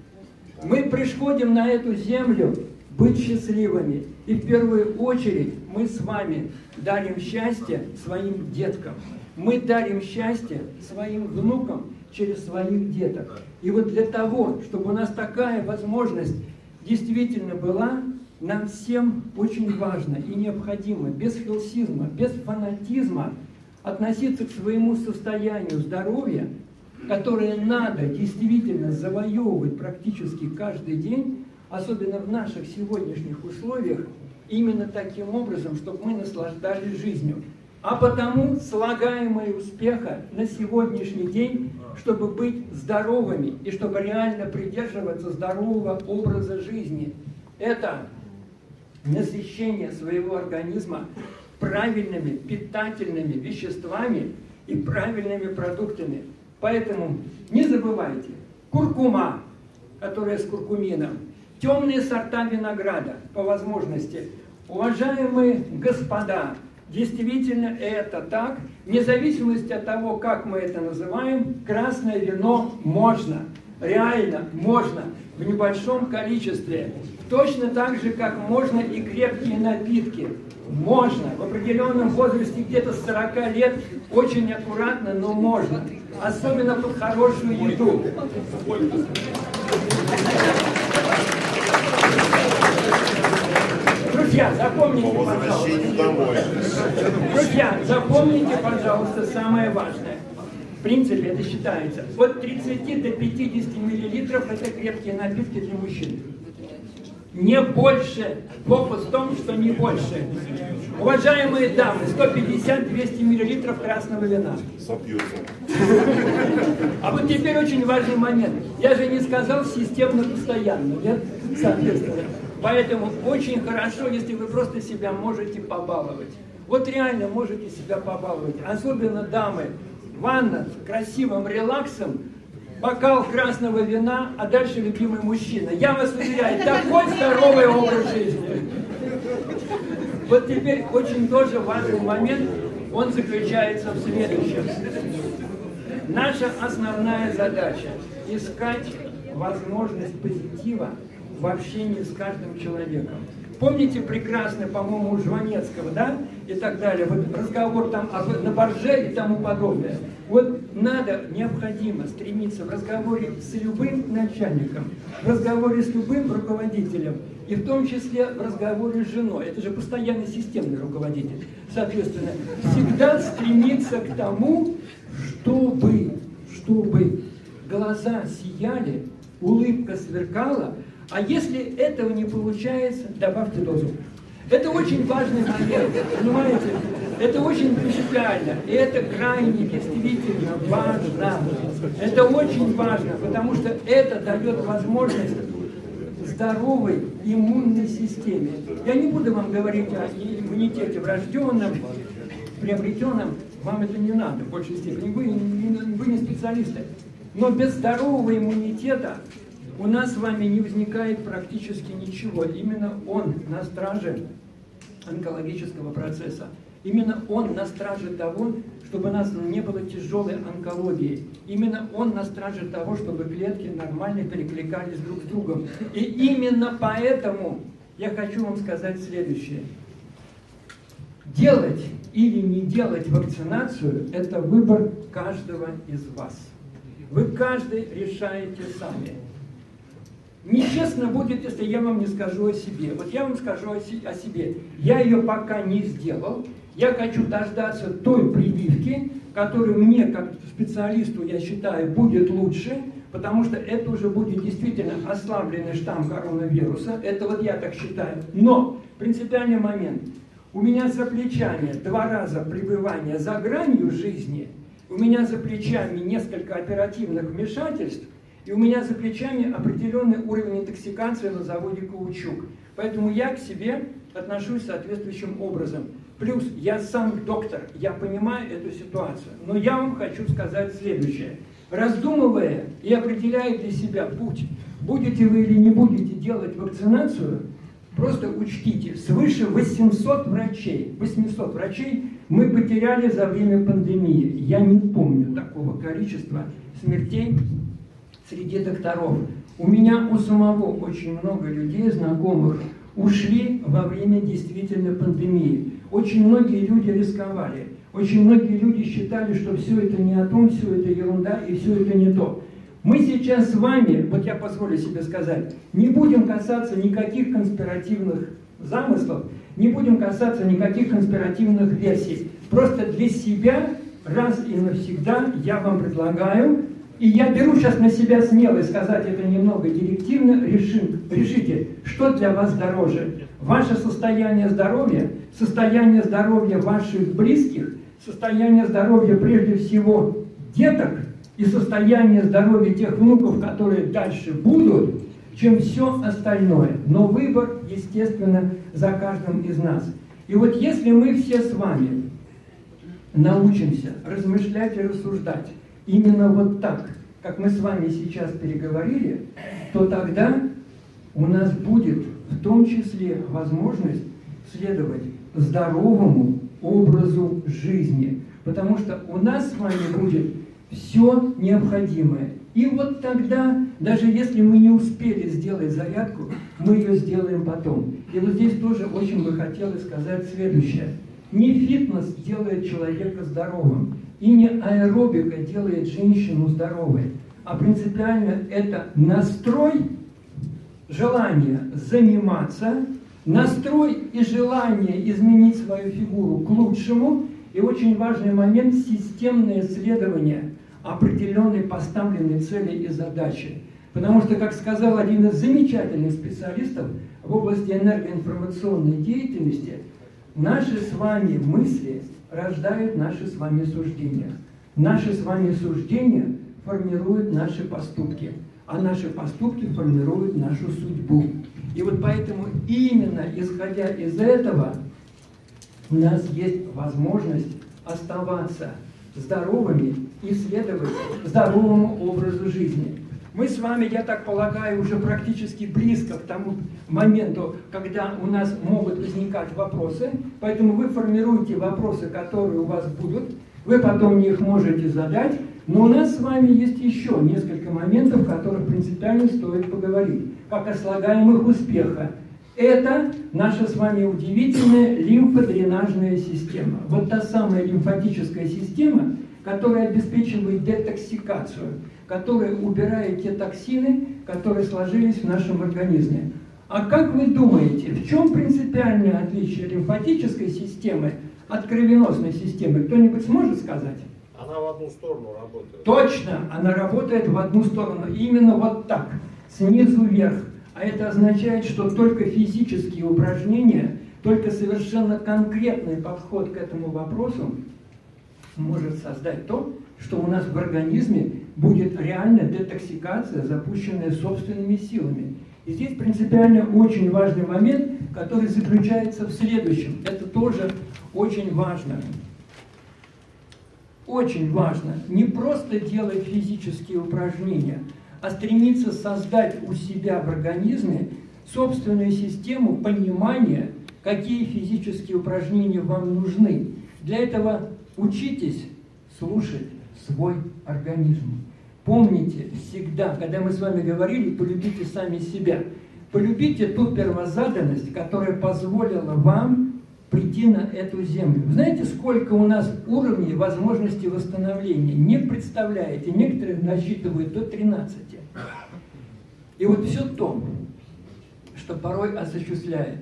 Мы приходим на эту землю быть счастливыми. И в первую очередь мы с вами дарим счастье своим деткам. Мы дарим счастье своим внукам через своих деток. И вот для того, чтобы у нас такая возможность действительно была, нам всем очень важно и необходимо без филсизма, без фанатизма относиться к своему состоянию здоровья, которое надо действительно завоевывать практически каждый день, особенно в наших сегодняшних условиях, именно таким образом, чтобы мы наслаждались жизнью. А потому слагаемое успеха на сегодняшний день, чтобы быть здоровыми и чтобы реально придерживаться здорового образа жизни, это насыщение своего организма правильными питательными веществами и правильными продуктами. Поэтому не забывайте, куркума, которая с куркумином, темные сорта винограда по возможности. Уважаемые господа, действительно это так, вне зависимости от того, как мы это называем, красное вино можно, реально можно, в небольшом количестве. Точно так же, как можно и крепкие напитки. Можно. В определенном возрасте, где-то 40 лет, очень аккуратно, но можно. Особенно под хорошую еду. Друзья, запомните, пожалуйста. Друзья, запомните, пожалуйста, самое важное. В принципе, это считается. От 30 до 50 миллилитров это крепкие напитки для мужчин. Не больше. Фокус в том, что не больше. Уважаемые дамы, 150-200 миллилитров красного вина. Сопьются. А вот теперь очень важный момент. Я же не сказал системно постоянно, нет? Соответственно. Поэтому очень хорошо, если вы просто себя можете побаловать. Вот реально можете себя побаловать. Особенно дамы. Ванна с красивым релаксом, бокал красного вина, а дальше любимый мужчина. Я вас уверяю, такой здоровый образ жизни. Вот теперь очень тоже важный момент, он заключается в следующем. Наша основная задача – искать возможность позитива в общении с каждым человеком. Помните прекрасно, по-моему, у Жванецкого, да, и так далее, вот разговор там об, на борже и тому подобное. Вот надо, необходимо стремиться в разговоре с любым начальником, в разговоре с любым руководителем и в том числе в разговоре с женой. Это же постоянно системный руководитель. Соответственно, всегда стремиться к тому, чтобы, чтобы глаза сияли, улыбка сверкала, а если этого не получается, добавьте дозу. Это очень важный момент, понимаете? Это очень принципиально, и это крайне действительно важно. Это очень важно, потому что это дает возможность здоровой иммунной системе. Я не буду вам говорить о иммунитете врожденном, приобретенном, вам это не надо в большей степени, вы, вы не специалисты. Но без здорового иммунитета у нас с вами не возникает практически ничего. Именно он на страже онкологического процесса. Именно он на страже того, чтобы у нас не было тяжелой онкологии. Именно он на страже того, чтобы клетки нормально перекликались друг с другом. И именно поэтому я хочу вам сказать следующее. Делать или не делать вакцинацию – это выбор каждого из вас. Вы каждый решаете сами. Нечестно будет, если я вам не скажу о себе. Вот я вам скажу о себе. Я ее пока не сделал. Я хочу дождаться той прививки, которую мне, как специалисту, я считаю, будет лучше, потому что это уже будет действительно ослабленный штамм коронавируса. Это вот я так считаю. Но принципиальный момент. У меня за плечами два раза пребывания за гранью жизни, у меня за плечами несколько оперативных вмешательств, и у меня за плечами определенный уровень интоксикации на заводе «Каучук». Поэтому я к себе отношусь соответствующим образом. Плюс я сам доктор, я понимаю эту ситуацию. Но я вам хочу сказать следующее. Раздумывая и определяя для себя путь, будете вы или не будете делать вакцинацию, просто учтите, свыше 800 врачей, 800 врачей мы потеряли за время пандемии. Я не помню такого количества смертей среди докторов. У меня у самого очень много людей, знакомых, ушли во время действительно пандемии. Очень многие люди рисковали. Очень многие люди считали, что все это не о том, все это ерунда и все это не то. Мы сейчас с вами, вот я позволю себе сказать, не будем касаться никаких конспиративных замыслов, не будем касаться никаких конспиративных версий. Просто для себя раз и навсегда я вам предлагаю и я беру сейчас на себя смелость сказать это немного директивно, решим, решите, что для вас дороже. Ваше состояние здоровья, состояние здоровья ваших близких, состояние здоровья прежде всего деток и состояние здоровья тех внуков, которые дальше будут, чем все остальное. Но выбор, естественно, за каждым из нас. И вот если мы все с вами научимся размышлять и рассуждать, именно вот так, как мы с вами сейчас переговорили, то тогда у нас будет в том числе возможность следовать здоровому образу жизни. Потому что у нас с вами будет все необходимое. И вот тогда, даже если мы не успели сделать зарядку, мы ее сделаем потом. И вот здесь тоже очень бы хотелось сказать следующее. Не фитнес делает человека здоровым, и не аэробика делает женщину здоровой, а принципиально это настрой, желание заниматься, настрой и желание изменить свою фигуру к лучшему, и очень важный момент – системное исследование определенной поставленной цели и задачи. Потому что, как сказал один из замечательных специалистов в области энергоинформационной деятельности, наши с вами мысли – рождают наши с вами суждения. Наши с вами суждения формируют наши поступки, а наши поступки формируют нашу судьбу. И вот поэтому именно исходя из этого у нас есть возможность оставаться здоровыми и следовать здоровому образу жизни. Мы с вами, я так полагаю, уже практически близко к тому моменту, когда у нас могут возникать вопросы, поэтому вы формируете вопросы, которые у вас будут, вы потом их можете задать, но у нас с вами есть еще несколько моментов, о которых принципиально стоит поговорить, как о слагаемых успеха. Это наша с вами удивительная лимфодренажная система. Вот та самая лимфатическая система, которая обеспечивает детоксикацию, которая убирает те токсины, которые сложились в нашем организме. А как вы думаете, в чем принципиальное отличие лимфатической системы от кровеносной системы? Кто-нибудь сможет сказать? Она в одну сторону работает. Точно, она работает в одну сторону. Именно вот так, снизу вверх. А это означает, что только физические упражнения, только совершенно конкретный подход к этому вопросу может создать то, что у нас в организме будет реальная детоксикация, запущенная собственными силами. И здесь принципиально очень важный момент, который заключается в следующем. Это тоже очень важно. Очень важно не просто делать физические упражнения, а стремиться создать у себя в организме собственную систему понимания, какие физические упражнения вам нужны. Для этого учитесь слушать свой организм. Помните всегда, когда мы с вами говорили, полюбите сами себя. Полюбите ту первозаданность, которая позволила вам прийти на эту землю. Знаете, сколько у нас уровней возможности восстановления? Не представляете. Некоторые насчитывают до 13. И вот все то, что порой осуществляет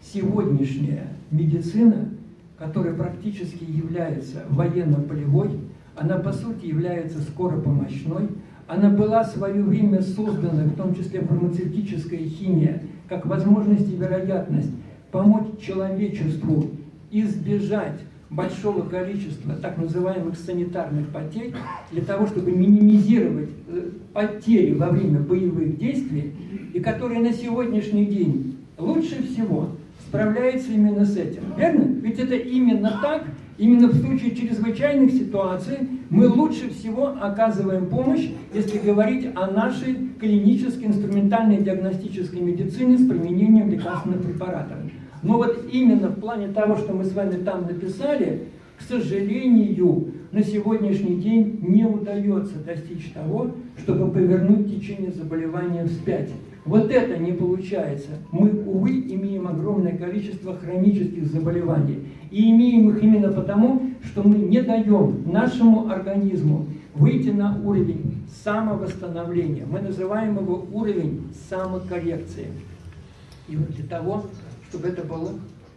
сегодняшняя медицина, которая практически является военно-полевой, она по сути является скоропомощной, она была в свое время создана, в том числе фармацевтическая химия, как возможность и вероятность помочь человечеству избежать большого количества так называемых санитарных потерь для того, чтобы минимизировать э, потери во время боевых действий, и которые на сегодняшний день лучше всего справляется именно с этим. Верно? Ведь это именно так, Именно в случае чрезвычайных ситуаций мы лучше всего оказываем помощь, если говорить о нашей клинической инструментальной диагностической медицине с применением лекарственных препаратов. Но вот именно в плане того, что мы с вами там написали, к сожалению, на сегодняшний день не удается достичь того, чтобы повернуть течение заболевания вспять. Вот это не получается. Мы, увы, имеем огромное количество хронических заболеваний. И имеем их именно потому, что мы не даем нашему организму выйти на уровень самовосстановления. Мы называем его уровень самокоррекции. И вот для того, чтобы это было,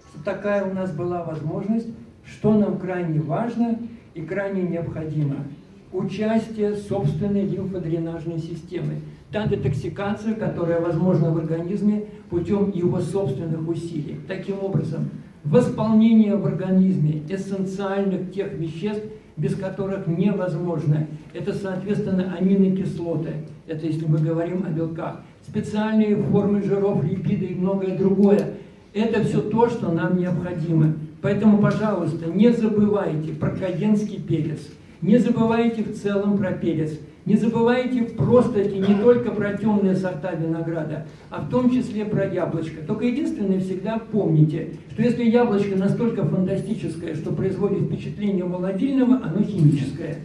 чтобы такая у нас была возможность, что нам крайне важно и крайне необходимо – участие собственной лимфодренажной системы та детоксикация, которая возможна в организме путем его собственных усилий. Таким образом, восполнение в организме эссенциальных тех веществ, без которых невозможно. Это, соответственно, аминокислоты. Это если мы говорим о белках. Специальные формы жиров, липиды и многое другое. Это все то, что нам необходимо. Поэтому, пожалуйста, не забывайте про каденский перец. Не забывайте в целом про перец. Не забывайте просто эти не только про темные сорта винограда, а в том числе про яблочко. Только единственное всегда помните, что если яблочко настолько фантастическое, что производит впечатление молодильного, оно химическое.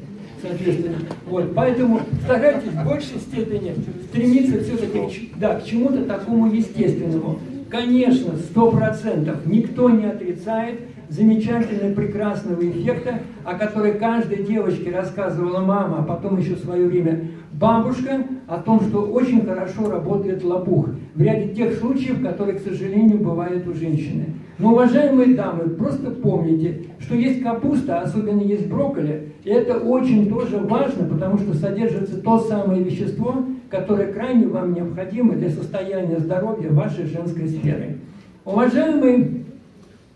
Соответственно, вот, поэтому старайтесь в большей степени стремиться все-таки да, к чему-то такому естественному. Конечно, сто процентов никто не отрицает, замечательного, прекрасного эффекта, о которой каждой девочке рассказывала мама, а потом еще в свое время бабушка, о том, что очень хорошо работает лопух в ряде тех случаев, которые, к сожалению, бывают у женщины. Но, уважаемые дамы, просто помните, что есть капуста, особенно есть брокколи, и это очень тоже важно, потому что содержится то самое вещество, которое крайне вам необходимо для состояния здоровья вашей женской сферы. Уважаемые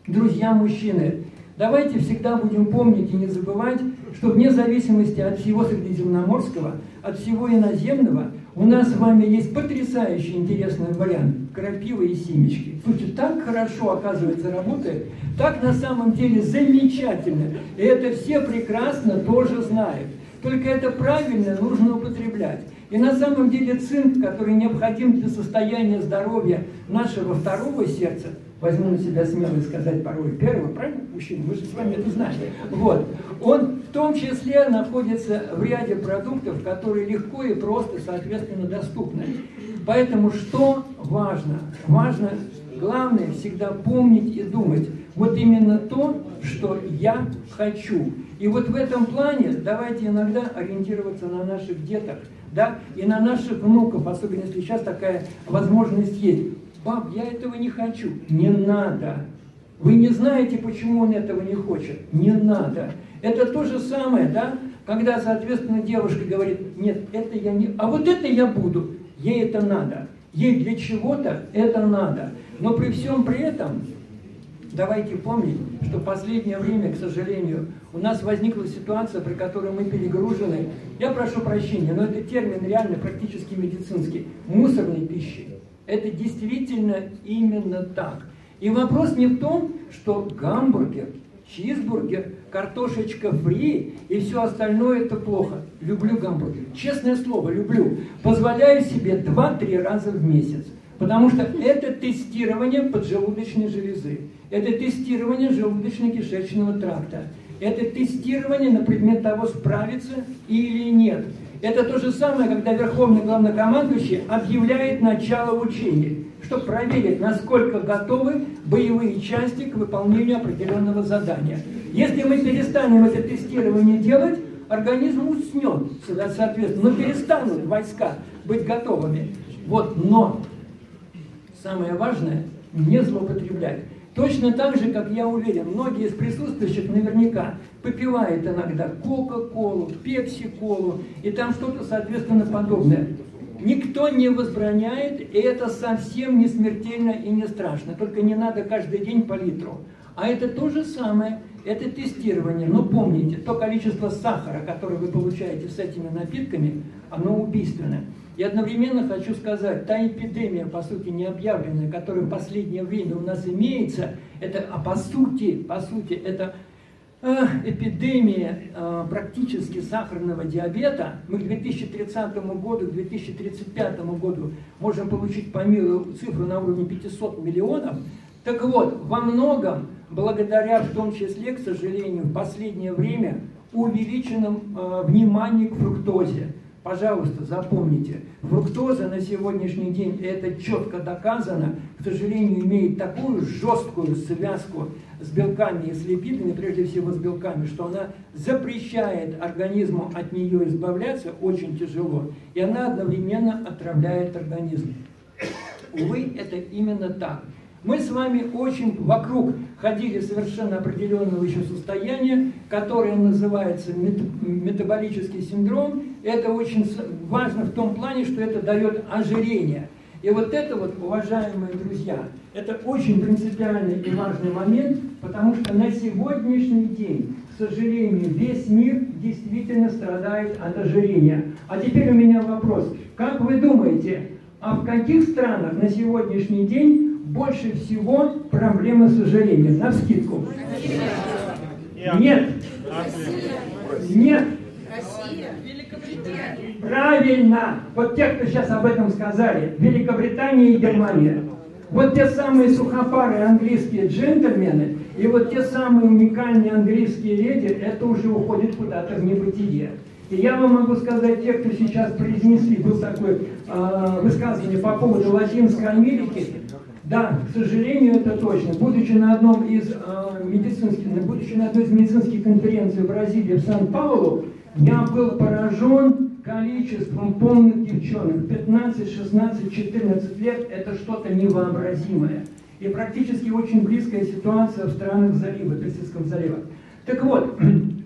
Друзья мужчины, давайте всегда будем помнить и не забывать, что вне зависимости от всего средиземноморского, от всего иноземного, у нас с вами есть потрясающий интересный вариант – крапива и семечки. Слушайте, так хорошо, оказывается, работает, так на самом деле замечательно. И это все прекрасно тоже знают. Только это правильно нужно употреблять. И на самом деле цинк, который необходим для состояния здоровья нашего второго сердца – возьму на себя смелость сказать порой первого, правильно, мужчина, мы же с вами это знаем. Вот. Он в том числе находится в ряде продуктов, которые легко и просто, соответственно, доступны. Поэтому что важно? Важно, главное, всегда помнить и думать. Вот именно то, что я хочу. И вот в этом плане давайте иногда ориентироваться на наших деток, да, и на наших внуков, особенно если сейчас такая возможность есть Баб, я этого не хочу. Не надо. Вы не знаете, почему он этого не хочет. Не надо. Это то же самое, да, когда, соответственно, девушка говорит, нет, это я не... А вот это я буду. Ей это надо. Ей для чего-то это надо. Но при всем при этом, давайте помнить, что в последнее время, к сожалению, у нас возникла ситуация, при которой мы перегружены, я прошу прощения, но это термин реально практически медицинский, мусорной пищи. Это действительно именно так. И вопрос не в том, что гамбургер, чизбургер, картошечка фри и все остальное это плохо. Люблю гамбургер. Честное слово, люблю. Позволяю себе 2-3 раза в месяц. Потому что это тестирование поджелудочной железы. Это тестирование желудочно-кишечного тракта. Это тестирование на предмет того, справится или нет. Это то же самое, когда Верховный Главнокомандующий объявляет начало учения, чтобы проверить, насколько готовы боевые части к выполнению определенного задания. Если мы перестанем это тестирование делать, организм уснет, соответственно, но перестанут войска быть готовыми. Вот, но самое важное – не злоупотреблять. Точно так же, как я уверен, многие из присутствующих наверняка попивают иногда Кока-Колу, Пепси-Колу и там что-то, соответственно, подобное. Никто не возбраняет, и это совсем не смертельно и не страшно. Только не надо каждый день по литру. А это то же самое, это тестирование. Но помните, то количество сахара, которое вы получаете с этими напитками, оно убийственное. И одновременно хочу сказать, та эпидемия, по сути, не объявленная, которая в последнее время у нас имеется, это, а по сути, по сути, это э, эпидемия э, практически сахарного диабета. Мы к 2030 году, к 2035 году можем получить по миру цифру на уровне 500 миллионов. Так вот, во многом, благодаря в том числе, к сожалению, в последнее время увеличенном э, внимании к фруктозе. Пожалуйста, запомните, фруктоза на сегодняшний день, это четко доказано, к сожалению, имеет такую жесткую связку с белками и с липидами, прежде всего с белками, что она запрещает организму от нее избавляться очень тяжело, и она одновременно отравляет организм. Увы, это именно так. Мы с вами очень вокруг ходили совершенно определенного еще состояния, которое называется метаболический синдром. Это очень важно в том плане, что это дает ожирение. И вот это вот, уважаемые друзья, это очень принципиальный и важный момент, потому что на сегодняшний день, к сожалению, весь мир действительно страдает от ожирения. А теперь у меня вопрос. Как вы думаете, а в каких странах на сегодняшний день больше всего проблемы с ожирением? На вскидку. Нет. Нет. Правильно. Вот те, кто сейчас об этом сказали. Великобритания и Германия. Вот те самые сухопарые английские джентльмены и вот те самые уникальные английские леди, это уже уходит куда-то в небытие. И я вам могу сказать, те, кто сейчас произнесли, был такое э, высказывание по поводу Латинской Америки, да, к сожалению, это точно. Будучи на одном из э, медицинских, будучи на одной из медицинских конференций в Бразилии, в Сан-Паулу, я был поражен количеством полных девчонок. 15, 16, 14 лет – это что-то невообразимое. И практически очень близкая ситуация в странах залива, Персидского залива. Так вот,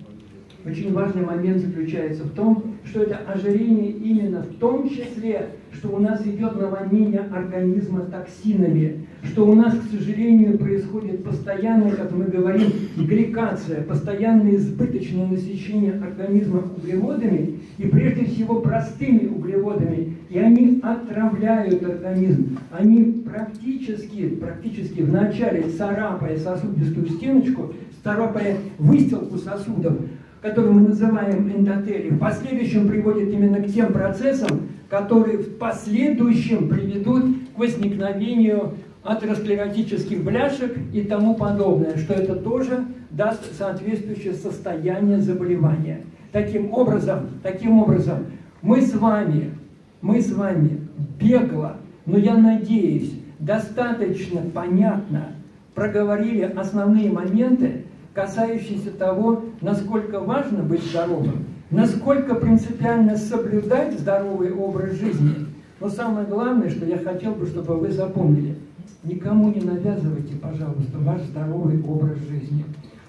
[CLEARS THROAT] очень важный момент заключается в том, что это ожирение именно в том числе, что у нас идет наводнение организма токсинами, что у нас, к сожалению, происходит постоянная, как мы говорим, гликация, постоянное избыточное насыщение организма углеводами, и прежде всего простыми углеводами, и они отравляют организм. Они практически, практически вначале царапая сосудистую стеночку, царапая выстилку сосудов, которую мы называем эндотелием, в последующем приводит именно к тем процессам, которые в последующем приведут к возникновению атеросклеротических бляшек и тому подобное, что это тоже даст соответствующее состояние заболевания. Таким образом, таким образом, мы с вами, мы с вами бегло, но я надеюсь, достаточно понятно проговорили основные моменты, касающийся того, насколько важно быть здоровым, насколько принципиально соблюдать здоровый образ жизни. Но самое главное, что я хотел бы, чтобы вы запомнили – никому не навязывайте, пожалуйста, ваш здоровый образ жизни.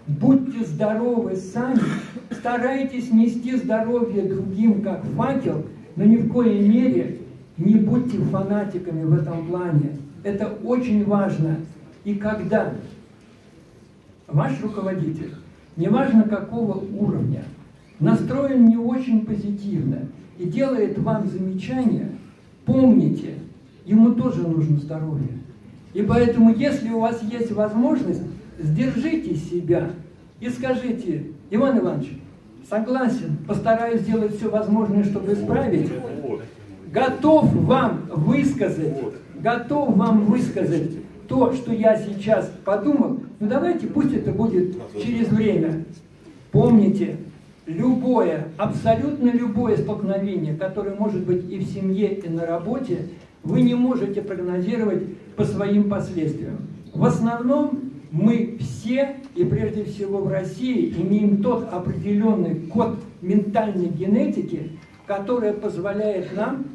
Будьте здоровы сами, старайтесь нести здоровье другим, как факел, но ни в коей мере не будьте фанатиками в этом плане. Это очень важно. И когда ваш руководитель, неважно какого уровня, настроен не очень позитивно и делает вам замечания, помните, ему тоже нужно здоровье. И поэтому, если у вас есть возможность, сдержите себя и скажите, Иван Иванович, согласен, постараюсь сделать все возможное, чтобы исправить. Готов вам высказать, готов вам высказать то, что я сейчас подумал. Ну давайте, пусть это будет через время. Помните, любое, абсолютно любое столкновение, которое может быть и в семье, и на работе, вы не можете прогнозировать по своим последствиям. В основном мы все, и прежде всего в России, имеем тот определенный код ментальной генетики, который позволяет нам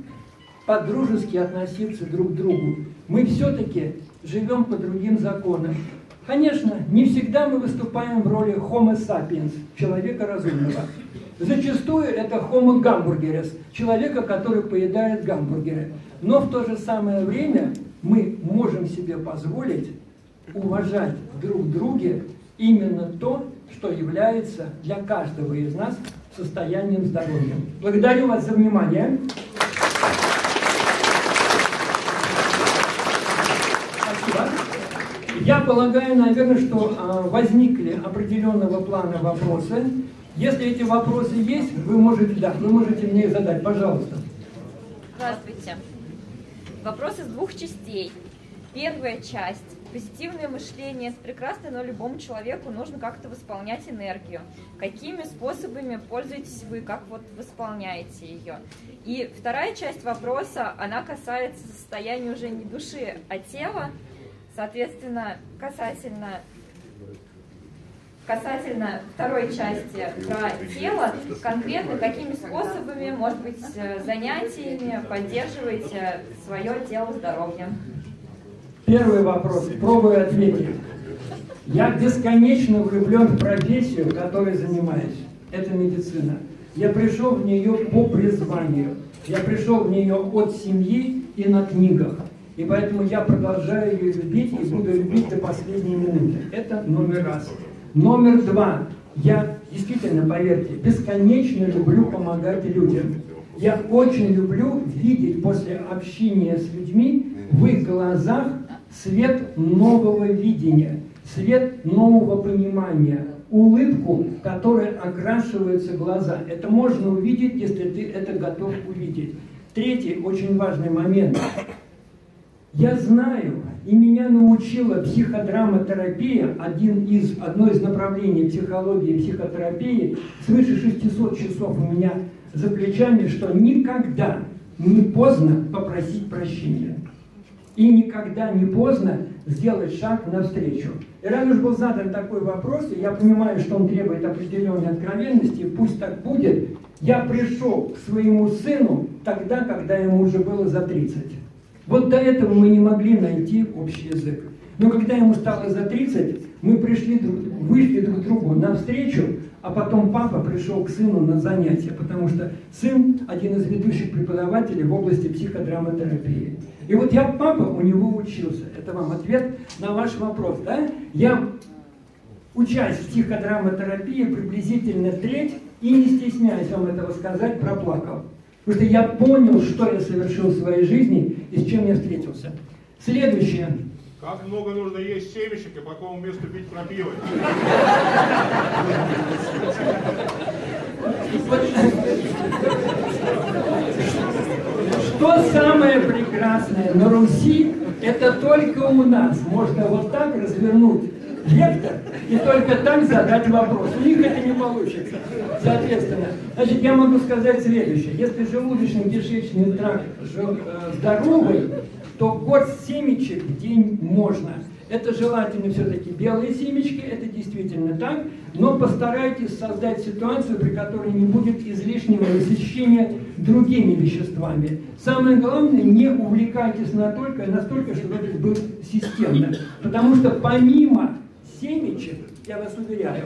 по-дружески относиться друг к другу. Мы все-таки живем по другим законам. Конечно, не всегда мы выступаем в роли Homo sapiens, человека разумного. Зачастую это Homo gamburgeres, человека, который поедает гамбургеры. Но в то же самое время мы можем себе позволить уважать друг друге именно то, что является для каждого из нас состоянием здоровья. Благодарю вас за внимание. Я полагаю, наверное, что а, возникли определенного плана вопросы. Если эти вопросы есть, вы можете, да, вы можете мне их задать, пожалуйста. Здравствуйте. Вопрос из двух частей. Первая часть. Позитивное мышление прекрасно, но любому человеку нужно как-то восполнять энергию. Какими способами пользуетесь вы, как вот восполняете ее? И вторая часть вопроса, она касается состояния уже не души, а тела. Соответственно, касательно касательно второй части про тело, конкретно какими способами, может быть, э, занятиями поддерживаете свое тело здоровье? Первый вопрос, пробую ответить. Я бесконечно влюблен в профессию, которой занимаюсь. Это медицина. Я пришел в нее по призванию. Я пришел в нее от семьи и на книгах. И поэтому я продолжаю ее любить и буду любить до последней минуты. Это номер раз. Номер два. Я действительно, поверьте, бесконечно люблю помогать людям. Я очень люблю видеть после общения с людьми в их глазах свет нового видения, свет нового понимания, улыбку, которой окрашиваются глаза. Это можно увидеть, если ты это готов увидеть. Третий очень важный момент. Я знаю, и меня научила психодраматерапия, один из, одно из направлений психологии и психотерапии, свыше 600 часов у меня за плечами, что никогда не поздно попросить прощения. И никогда не поздно сделать шаг навстречу. И раз уж был задан такой вопрос, и я понимаю, что он требует определенной откровенности, пусть так будет, я пришел к своему сыну тогда, когда ему уже было за 30. Вот до этого мы не могли найти общий язык. Но когда ему стало за 30, мы пришли, вышли друг другу навстречу, а потом папа пришел к сыну на занятия, потому что сын один из ведущих преподавателей в области психодраматерапии. И вот я папа у него учился. Это вам ответ на ваш вопрос. Да? Я, учась в психодраматерапии, приблизительно треть, и не стесняюсь вам этого сказать, проплакал. Потому что я понял, что я совершил в своей жизни и с чем я встретился. Следующее. Как много нужно есть семечек и по какому месту пить пропивать? Что самое прекрасное на Руси, это только у нас можно вот так развернуть вектор и только так задать вопрос. У них это не получится. Соответственно, значит, я могу сказать следующее. Если желудочно-кишечный тракт э, здоровый, то горсть семечек в день можно. Это желательно все-таки белые семечки, это действительно так, но постарайтесь создать ситуацию, при которой не будет излишнего насыщения другими веществами. Самое главное, не увлекайтесь настолько, настолько, чтобы это было системно. Потому что помимо семечек, я вас уверяю,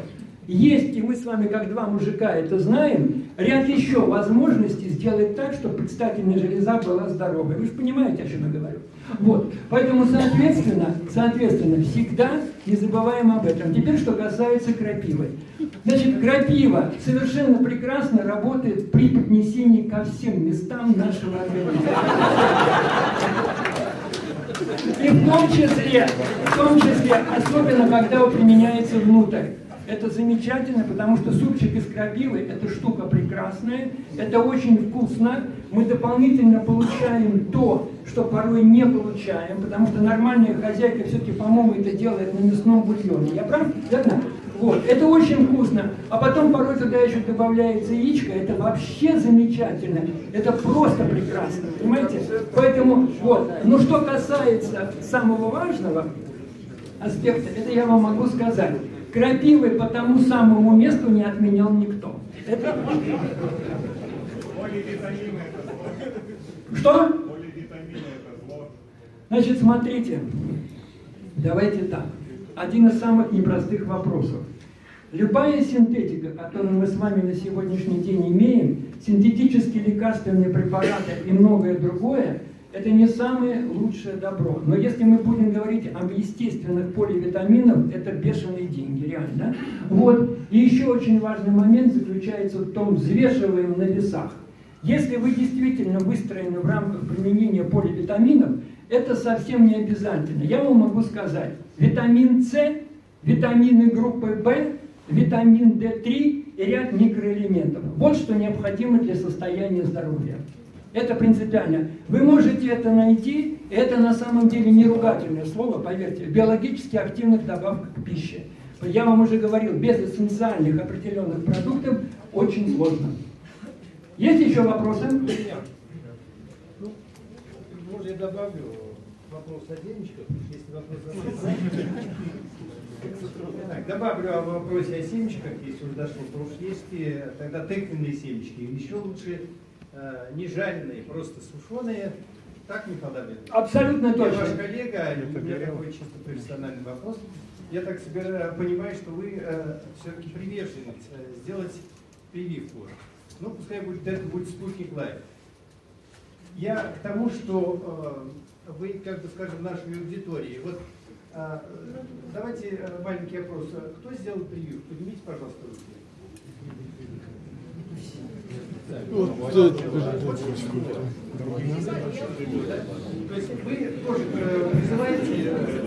есть, и мы с вами, как два мужика, это знаем, ряд еще возможностей сделать так, чтобы предстательная железа была здоровой. Вы же понимаете, о чем я говорю. Вот. Поэтому, соответственно, соответственно, всегда не забываем об этом. Теперь, что касается крапивы. Значит, крапива совершенно прекрасно работает при поднесении ко всем местам нашего организма. И в том числе, в том числе, особенно когда он применяется внутрь. Это замечательно, потому что супчик из крапивы – это штука прекрасная, это очень вкусно. Мы дополнительно получаем то, что порой не получаем, потому что нормальная хозяйка все-таки, по-моему, это делает на мясном бульоне. Я прав? Верно? Вот, это очень вкусно. А потом порой туда еще добавляется яичко, это вообще замечательно. Это просто прекрасно, понимаете? Поэтому, вот. Но что касается самого важного аспекта, это я вам могу сказать. Крапивы по тому самому месту не отменял никто. Это... Что? Значит, смотрите, давайте так. Один из самых непростых вопросов. Любая синтетика, которую мы с вами на сегодняшний день имеем, синтетические лекарственные препараты и многое другое, это не самое лучшее добро. Но если мы будем говорить об естественных поливитаминах, это бешеные деньги, реально. Вот. И еще очень важный момент заключается в том, взвешиваем на весах. Если вы действительно выстроены в рамках применения поливитаминов, это совсем не обязательно. Я вам могу сказать, витамин С, витамины группы В, витамин D3 и ряд микроэлементов. Вот что необходимо для состояния здоровья. Это принципиально. Вы можете это найти, это на самом деле не ругательное слово, поверьте, биологически активных добавках пищи. Я вам уже говорил, без эссенциальных определенных продуктов очень сложно. Есть еще вопросы? Ну, я добавлю вопрос о семечках, если вопрос так, добавлю о вопросе о семечках, если уже дошло, потому что есть тогда тыквенные семечки, еще лучше Э, не жареные, просто сушеные. Так, Михаил Давидович? Абсолютно точно. Я ваш коллега, у меня такой чисто профессиональный вопрос. Я так себе понимаю, что вы э, все-таки привержены э, сделать прививку. Ну, пускай будет, это будет спутник лайф. Я к тому, что э, вы, как бы скажем, нашей аудитории. Вот э, давайте э, маленький вопрос. Кто сделал прививку? Поднимите, пожалуйста, руки. Вот, То есть вы тоже э, призываете э,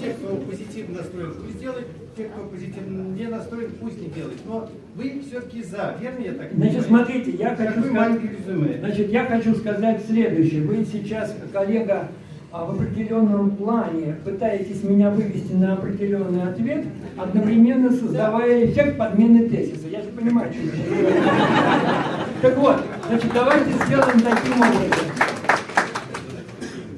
тех, кто позитивно настроен, пусть делает, тех, кто позитивно не настроен, пусть не делает. Но вы все-таки за, верно я так понимаю? Значит, смотрите, я хочу, сказать, значит, я хочу сказать следующее. Вы сейчас, коллега, а в определенном плане пытаетесь меня вывести на определенный ответ, одновременно создавая эффект подмены тезиса. Я же понимаю, что Так вот, значит, давайте сделаем таким образом.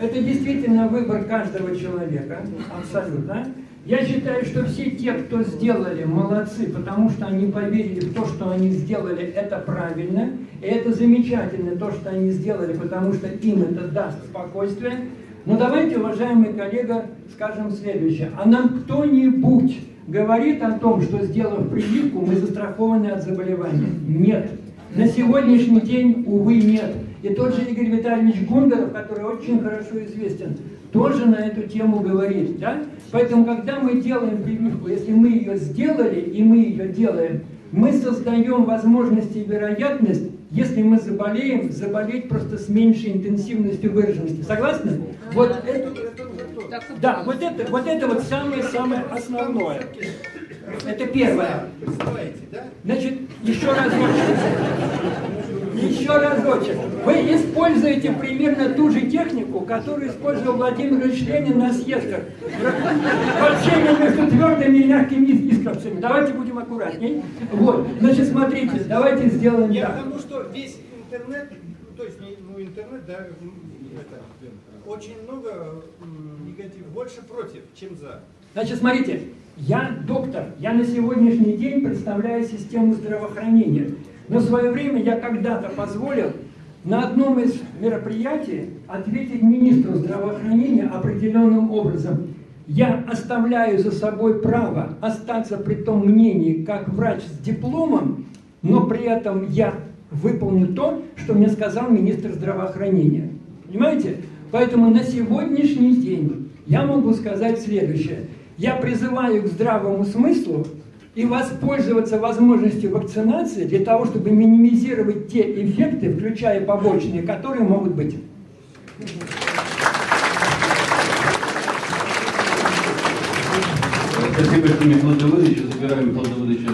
Это действительно выбор каждого человека, абсолютно. Я считаю, что все те, кто сделали, молодцы, потому что они поверили в то, что они сделали, это правильно. И это замечательно, то, что они сделали, потому что им это даст спокойствие. Но давайте, уважаемый коллега, скажем следующее. А нам кто-нибудь говорит о том, что сделав прививку, мы застрахованы от заболевания? Нет. На сегодняшний день, увы, нет. И тот же Игорь Витальевич Гундаров, который очень хорошо известен, тоже на эту тему говорит. Да? Поэтому, когда мы делаем прививку, если мы ее сделали и мы ее делаем, мы создаем возможность и вероятность если мы заболеем, заболеть просто с меньшей интенсивностью выраженности. Согласны? Вот это, да, вот это, вот это вот самое-самое основное. Это первое. Значит, еще разочек. Еще разочек. Вы используете примерно ту же технику, которую использовал Владимир Ильич Ленин на съездах. Вращение между твердыми и мягкими искорцами. Давайте будем аккуратней. Вот. Значит, смотрите, давайте сделаем Я так. потому что весь интернет, то есть, ну, интернет, да, это, очень много негатива, больше против, чем за. Значит, смотрите, я доктор, я на сегодняшний день представляю систему здравоохранения. Но в свое время я когда-то позволил на одном из мероприятий ответить министру здравоохранения определенным образом. Я оставляю за собой право остаться при том мнении, как врач с дипломом, но при этом я выполню то, что мне сказал министр здравоохранения. Понимаете? Поэтому на сегодняшний день я могу сказать следующее. Я призываю к здравому смыслу и воспользоваться возможностью вакцинации для того, чтобы минимизировать те эффекты, включая побочные, которые могут быть. Спасибо, что Михаил Давыдович. Забираем Давыдовича